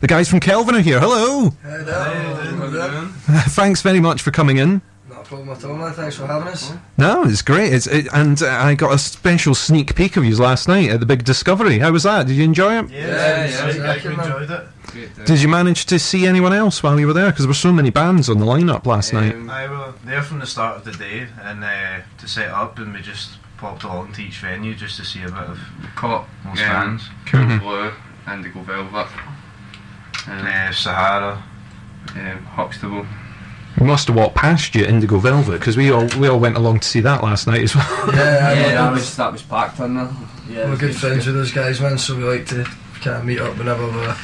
The guys from Kelvin are here. Hello. Hey there. Thanks very much for coming in. Not a problem at all, man. Thanks for having us. No, it's great. It's it, and uh, I got a special sneak peek of you last night at the big Discovery. How was that? Did you enjoy it? Yeah, yeah, exactly, man. enjoyed it. Did you manage to see anyone else while you were there? Because there were so many bands on the lineup last night. I were there from the start of the day and uh, to set up, and we just popped along to each venue just to see a bit of Caught most um, bands. Cool Mhm. Blue, Indigo Velvet, um, Uh, Sahara. um, Huxtable. We must have walked past you, Indigo Velvet, because we all we all went along to see that last night as well. Yeah, Yeah, that was that was packed on there. Yeah, we're good friends with those guys, man. So we like to kind of meet up whenever we're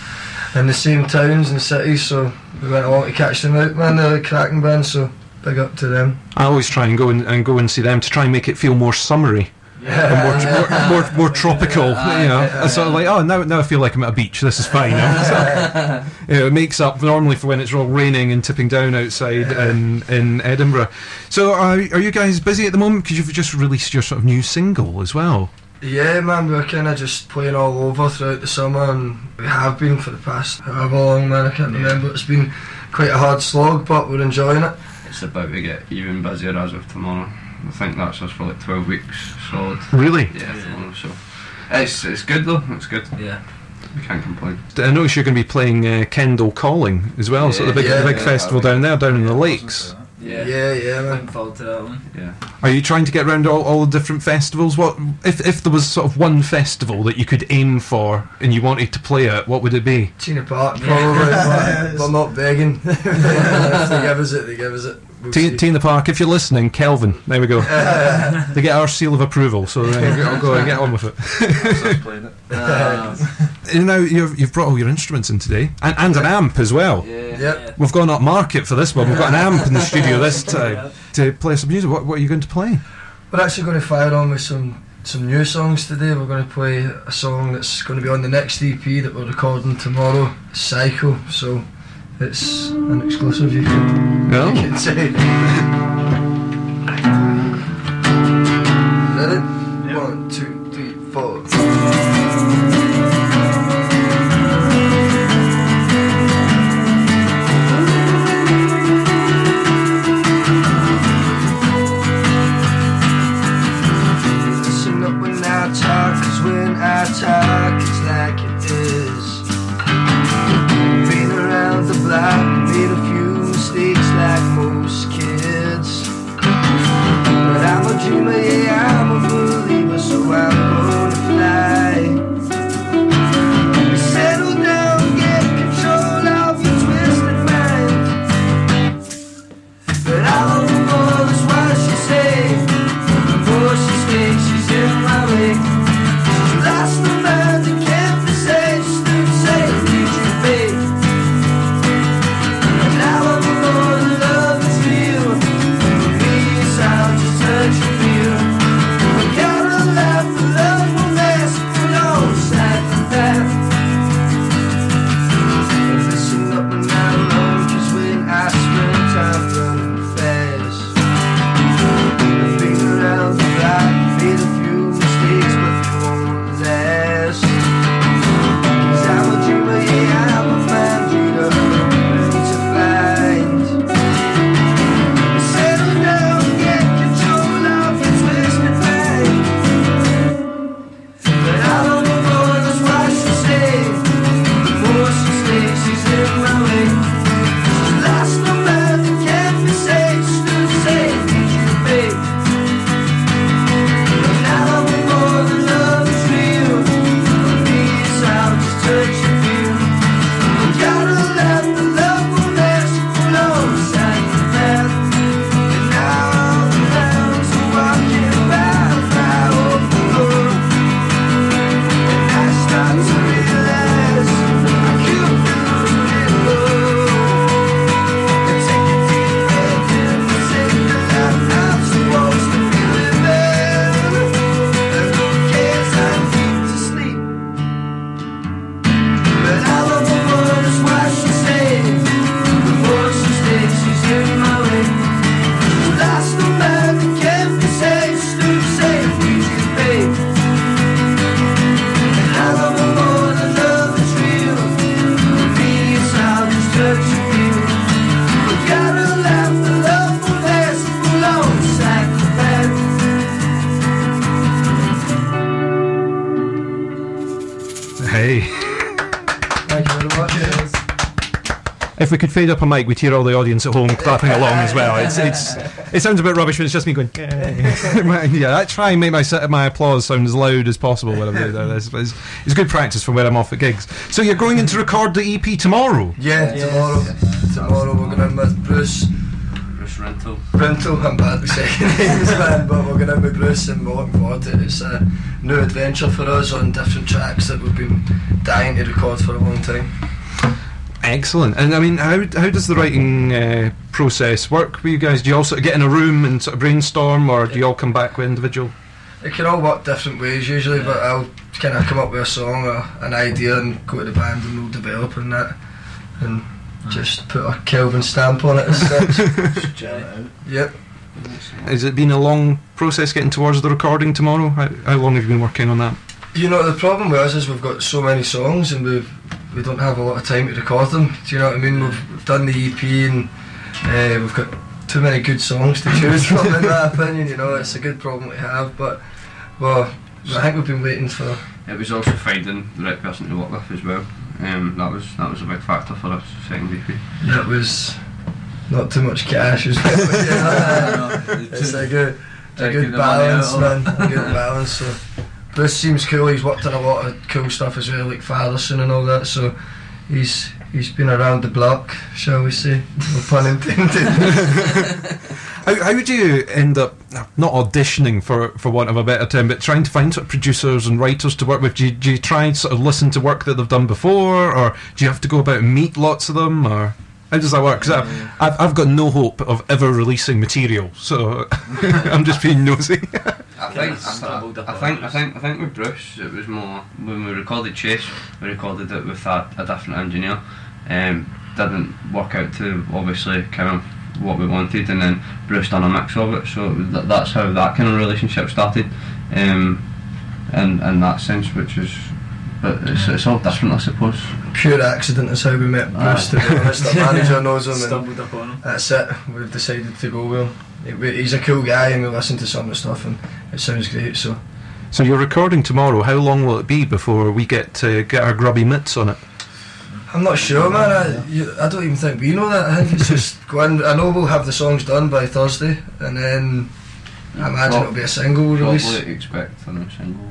in the same towns and cities. So we went along to catch them out, man. They're a cracking band, so big up to them. I always try and go and, and go and see them to try and make it feel more summery. Yeah. more, more, more, more tropical. Yeah, you know, yeah, it's sort of like, oh, now, now I feel like I'm at a beach. This is fine. So, you know, it makes up normally for when it's all raining and tipping down outside in, in Edinburgh. So, are, are you guys busy at the moment? Because you've just released your sort of new single as well. Yeah, man, we're kind of just playing all over throughout the summer, and we have been for the past however long, man. I can't remember. It's been quite a hard slog, but we're enjoying it. It's about to get even busier as of tomorrow. I think that's us for like 12 weeks solid. Really? Yeah, tomorrow, so. It's, it's good though, it's good. Yeah. We can't complain. I notice you're going to be playing uh, Kendal Calling as well. so the big, Yeah, the big yeah, festival down there, down in the lakes. Yeah. Yeah, yeah, man. Looking forward to that one. Yeah. Are you trying to get around all, all the different festivals? What if if there was sort of one festival that you could aim for and you wanted to play at? What would it be? T in the Park, probably, but, but not begging. if they give us it, they give us it. We'll T, see. T in the park. If you're listening, Kelvin. There we go. they get our seal of approval, so uh, I'll go and get on with it. It. You know, you've, you've brought all your instruments in today, and, and an amp as well. yeah. Yep. We've gone up market for this one. We've got an amp in the studio this time to play some music. What, what are you going to play? We're actually going to fire on with some some new songs today. We're going to play a song that's going to be on the next EP that we're recording tomorrow, Psycho. So it's an exclusive. You can, No. you oh. can say. Ready? One, two, three, four. Listen up when I talk, cause when I talk, it's like it is. Around we could fade up a mic, we'd hear all the audience at home clapping along as well. It's, it's, it sounds a bit rubbish but it's just me going, "Yay." Eh. yeah, I try and make my, my applause sound as loud as possible when I'm doing that. It's, it's, it's good practice for when I'm off at gigs. So you're going in to record the EP tomorrow? Yeah, tomorrow. Tomorrow we're going in with Bruce Bruce Rental. Brintle. I'm bad with second names, man, but we're going in with Bruce and we're looking forward to it. It's a new adventure for us on different tracks that we've been dying to record for a long time. Excellent. And I mean, how, how does the writing uh, process work with you guys? Do you all sort of get in a room and sort of brainstorm, or do you all come back with individual? It can all work different ways usually, but I'll kind of come up with a song or an idea and go to the band and we'll develop on that and just put a Kelvin stamp on it as such. yep. Has it been a long process getting towards the recording tomorrow? How, how long have you been working on that? You know, the problem with us is we've got so many songs and we've, we don't have a lot of time to record them. Do you know what I mean? We've done the EP and uh, we've got too many good songs to choose from, in my opinion. You know, it's a good problem to have, but well, I think we've been waiting for. It was also finding the right person to work with as well. Um, that was that was a big factor for us second EP. It was not too much cash as well. yeah, it's a good, a good balance, man. A good balance. So Bruce seems cool. He's worked on a lot of cool stuff as well, like Fatherson and all that. So he's he's been around the block, shall we say? No pun intended. How, how would you end up uh, not auditioning for for want of a better term, but trying to find sort of producers and writers to work with? Do you, do you try and sort of listen to work that they've done before, or do you have to go about and meet lots of them, or how does that work? Because I've, I've I've got no hope of ever releasing material, so I'm just being nosy. I think, I, I, think. I think, I think with Bruce, it was more when we recorded Chase, we recorded it with a, a different engineer. Um, didn't work out to obviously kind of what we wanted, and then Bruce done a mix of it. So it was, that, that's how that kind of relationship started, um, in in that sense, which is, but it's, it's all different, I suppose. Pure accident is how we met Bruce. To be honest, our manager knows him. And Stumbled upon him. that's it. We've decided to go with him. He- we- He's a cool guy, and we listen to some of the stuff, and it sounds great. So. so you're recording tomorrow. How long will it be before we get to get our grubby mitts on it? I'm not sure, man. I, you, I don't even think we know that. I think it's just going. I know we'll have the songs done by Thursday, and then I imagine it'll be a single release. What Probably expect on a single.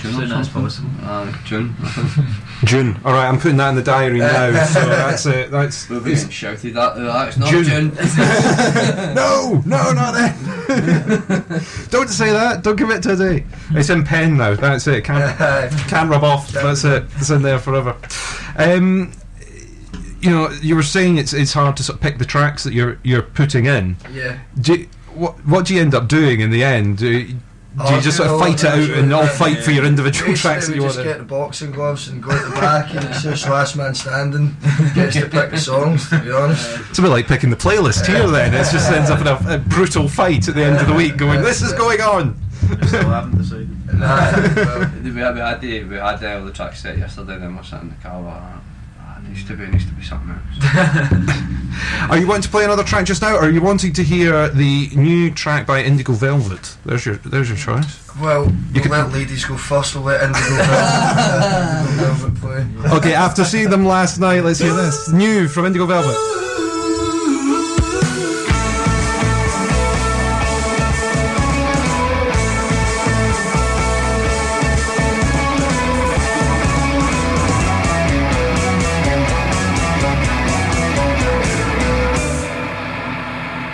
June Soon as possible. Uh, June. June. All right, I'm putting that in the diary now. so that's it. That's We'll be getting shouted at. uh, It's not June. June. no, no, not then. Don't say that. Don't commit to a date. It's in pen now. That's it. Can't can't rub off. That's it. It's in there forever. Um, you know, you were saying it's it's hard to sort of pick the tracks that you're you're putting in. yeah. Do you, what what do you end up doing in the end? Do you, do Oh, you just sort of fight it out and all yeah. fight for your individual Basically, tracks that we you just want? get the boxing gloves and go at the back, and it's just last man standing gets to pick the songs. To be honest, It's a bit like picking the playlist here. Then it just ends up in a, a brutal fight at the end of the week. Going, this is going on. I still haven't decided. Nah, well, we, had, we had the we had uh, all the tracks set yesterday. Then we're sitting in the car. Like, it needs to be needs to be something else. Are you wanting to play another track just now, or are you wanting to hear the new track by Indigo Velvet? There's your there's your choice. well, You we'll could- let ladies go first. We'll let Indigo Velvet, Indigo Velvet play. Okay, after seeing them last night, let's hear this new from Indigo Velvet.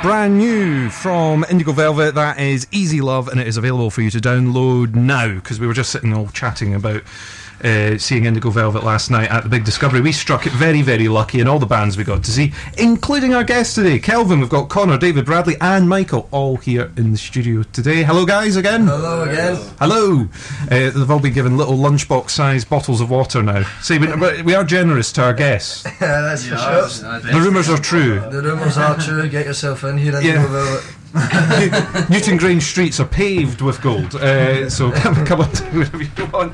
Brand new from Indigo Velvet. That is Easy Love, and it is available for you to download now. Because we were just sitting all chatting about uh, seeing Indigo Velvet last night at the Big Discovery. We struck it very, very lucky, in all the bands we got to see, including our guest today, Kelvin. We've got Connor, David Bradley, and Michael, all here in the studio today. Hello, guys, again. Hello again. Hello. Uh, they've all been given little lunchbox-sized bottles of water now. See, we, we are generous to our guests. Yeah, that's for Yeah, sure. The rumours are true. The rumours are true. Get yourself in here, Indigo Yeah. Velvet. Newtongrange streets are paved with gold, uh, so come, come on, do whatever you want.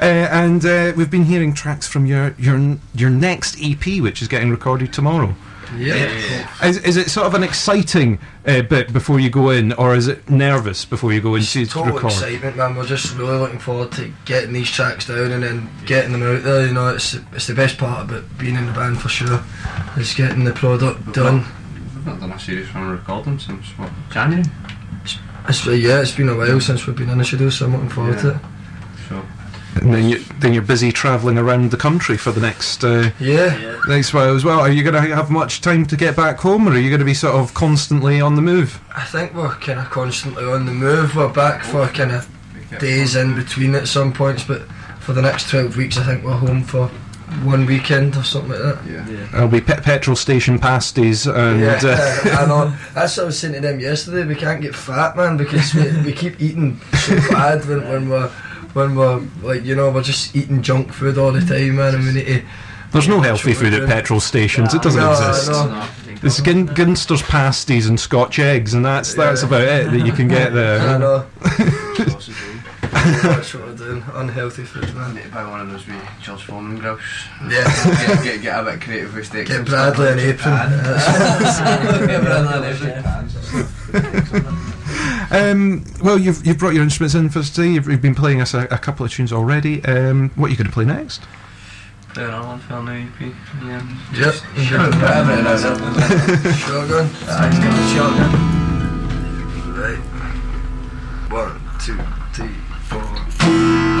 Uh, and uh, we've been hearing tracks from your your your next EP, which is getting recorded tomorrow. Yeah. Is, is it sort of an exciting uh, bit before you go in, or is it nervous before you go in to record? total record? excitement, man. We're just really looking forward to getting these tracks down and then getting them out there. You know, it's it's the best part about being in the band for sure. Is getting the product done. We've not done a serious run of recording since what January. It's, yeah, it's been a while since we've been in a studio, so I'm looking forward to it. So And then you then you're busy travelling around the country for the next uh, Yeah. Yeah. next while as well. Are you going to have much time to get back home, or are you going to be sort of constantly on the move? I think we're kind of constantly on the move. We're back for kind of days in between at some points, but for the next 12 weeks, I think we're home for one weekend or something like that. Yeah. Yeah. There'll be pe- petrol station pasties and uh, I know. That's what I was saying to them yesterday. We can't get fat, man, because we, we keep eating so bad when, when we're when we're like you know we're just eating junk food all the time, man, and we need to. there's no healthy food at doing. petrol stations. It doesn't No, exist. no. There's Gin- Ginster's pasties and Scotch eggs, and that's that's Yeah. about it that you can get I there. Know. Sausage roll. That's what we're doing. Unhealthy food, I man. need to buy one of those wee George Foreman groups. Yeah. get, get, get a bit creative with steaks. Get and Bradley an apron. Um, well, you've you've brought your instruments in for us today. You've, you've been playing us a, a couple of tunes already. Um, what are you going to play next? Play another one for an EP. Yeah. Yep. Everything else. Shotgun. Shotgun. Right. One, two, three, Thank you.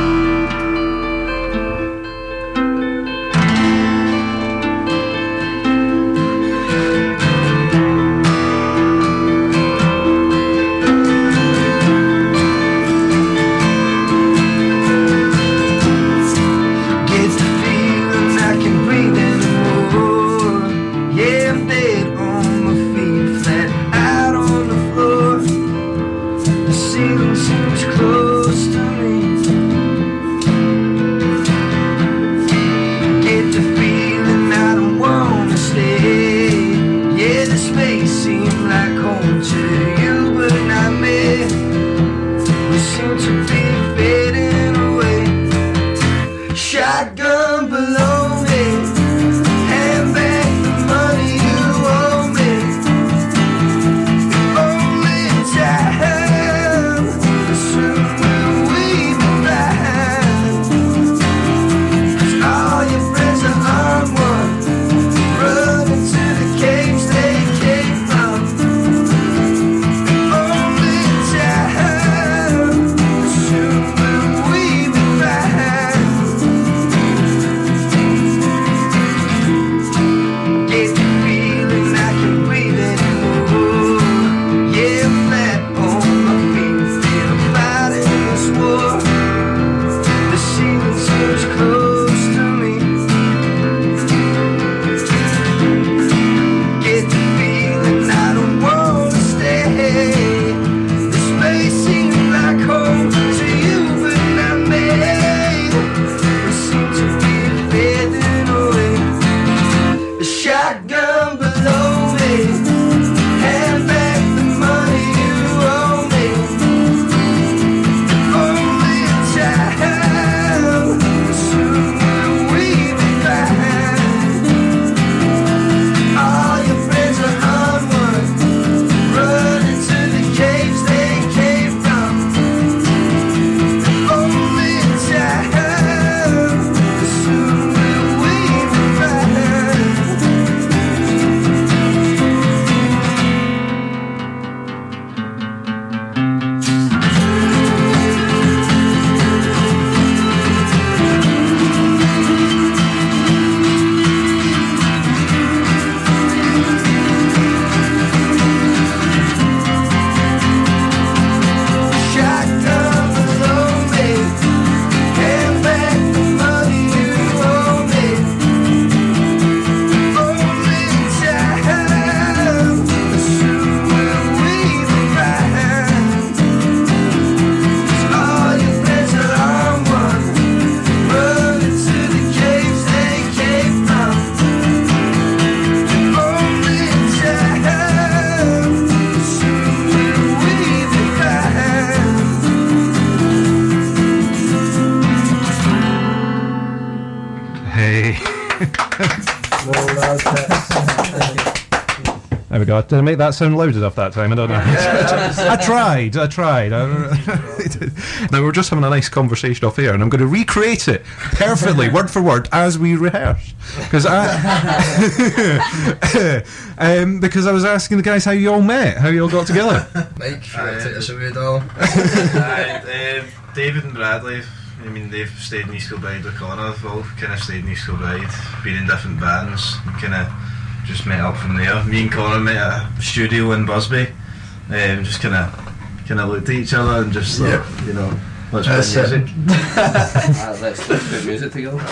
We go. Did I make that sound loud enough that time? I don't know. I tried. I tried. Now we're just having a nice conversation off air, and I'm going to recreate it perfectly, word for word, as we rehearse. Because I, um, because I was asking the guys how you all met, how you all got together. Mike, if you want to take us away, darling. Aye, um, David and Bradley, I mean, they've stayed in East Kilbride with Connor. They've all kind of stayed in East Kilbride, been in different bands, kind of just met up from there. Me and Connor met at a studio in Busby. Um, just kind of kind of looked at each other and just thought, Yep. you know, let's That's play music. Ah, let's, let's put music together.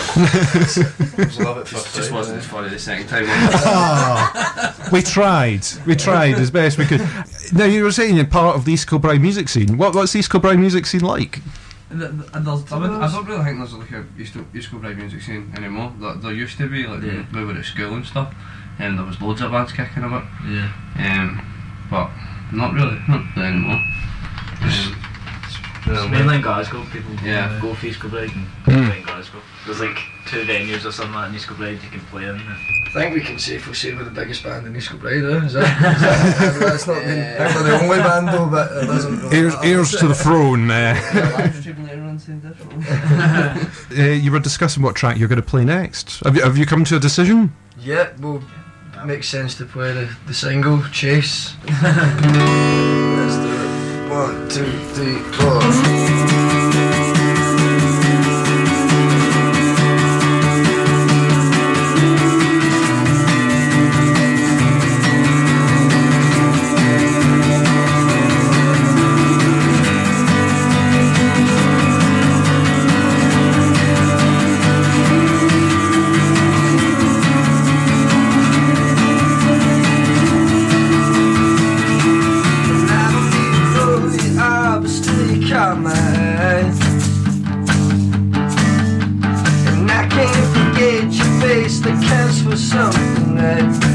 It love at Just, just wasn't as funny the second time. Ah, we tried. We tried as best we could. Now you were saying you're part of the East Kilbride music scene. What, what's the East Kilbride music scene like? And th- th- and there's, I, would, I don't really think there's like a East, East Kilbride music scene anymore. There, there used to be, like Yeah. we were at school and stuff, and there was loads of bands kicking about. Yeah. Um, but not really, not really anymore. Um, It's mainly in Glasgow, people Yeah. go for East Kilbride and Mm. play in Glasgow. There's like two venues or something like that in East Kilbride you can play in. I think we can safely say we're the biggest band in East Kilbride, eh? Is that? Is that that's not been, I think we're the only band though, but it doesn't Ears, ears to the throne. Uh, live stream later on saying differently. uh, you were discussing what track you're going to play next. Have you, have you come to a decision? Yeah, well, it makes sense to play the, the single, Chase. Let's do it. One, two, three, four. Something,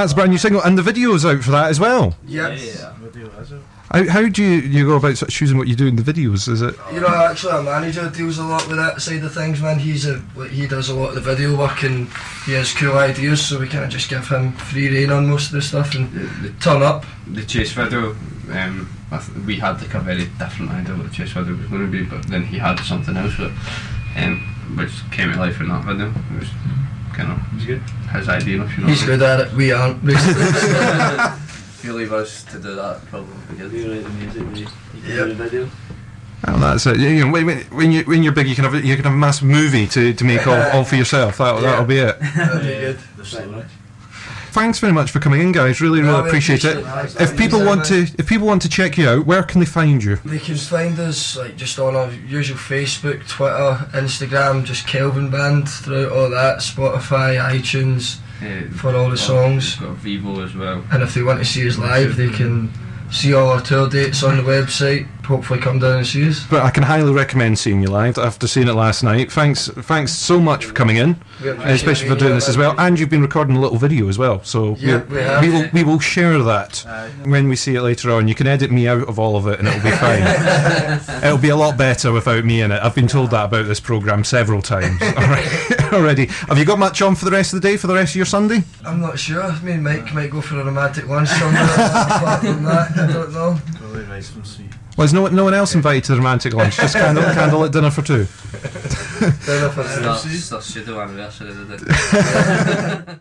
that's a brand new single, and the video's out for that as well. Yep. How, how do you, you go about sort of choosing what you do in the videos? Is it You know, actually, our manager deals a lot with that side of things, man. He's a like, he does a lot of the video work and he has cool ideas, so we kind of just give him free reign on most of the stuff and the, turn up. the chase video, um, I th- we had like a very different idea what the chase video was going to be, but then he had something else with um, which came to life in that video. It was kind kind of He's good. his idea. If you know He's what I mean. good at it. We aren't. If you leave us to do that, probably be good. You write the music, we, you Yep. do the video. Oh, that's it. You know, when, when- when you when you're big, you can have a- you can have a massive movie to, to make all, all for yourself. That that'll be it. That'd be good. Right, much. Thanks very much for coming in, guys. Really, really No, we appreciate it. appreciate If people want to if people want to check you out, where can they find you? They can find us like just on our usual Facebook, Twitter, Instagram, just Kelvin Band throughout all that, Spotify, iTunes, Uh, for all the songs. Got Vevo as well. And if they want to see us live, they can see all our tour dates on the website. Hopefully, come down and see us. But I can highly recommend seeing you live after seeing it last night. Thanks, thanks so much for coming in, We especially for doing this as well. And you've been recording a little video as well, so Yeah, we'll- we have. we will we will share that Aye. when we see it later on. You can edit me out of all of it, and it'll be fine. it'll be a lot better without me in it. I've been told that about this program several times already. already. Have you got much on for the rest of the day? For the rest of your Sunday? I'm not sure. Me and Mike might go for a romantic lunch somewhere. Apart from that, I don't know. Probably nice and sweet. Was no no one else invited to the romantic lunch? Just candle candlelit dinner for two. Don't know if it's- It's their pseudo anniversary, did it?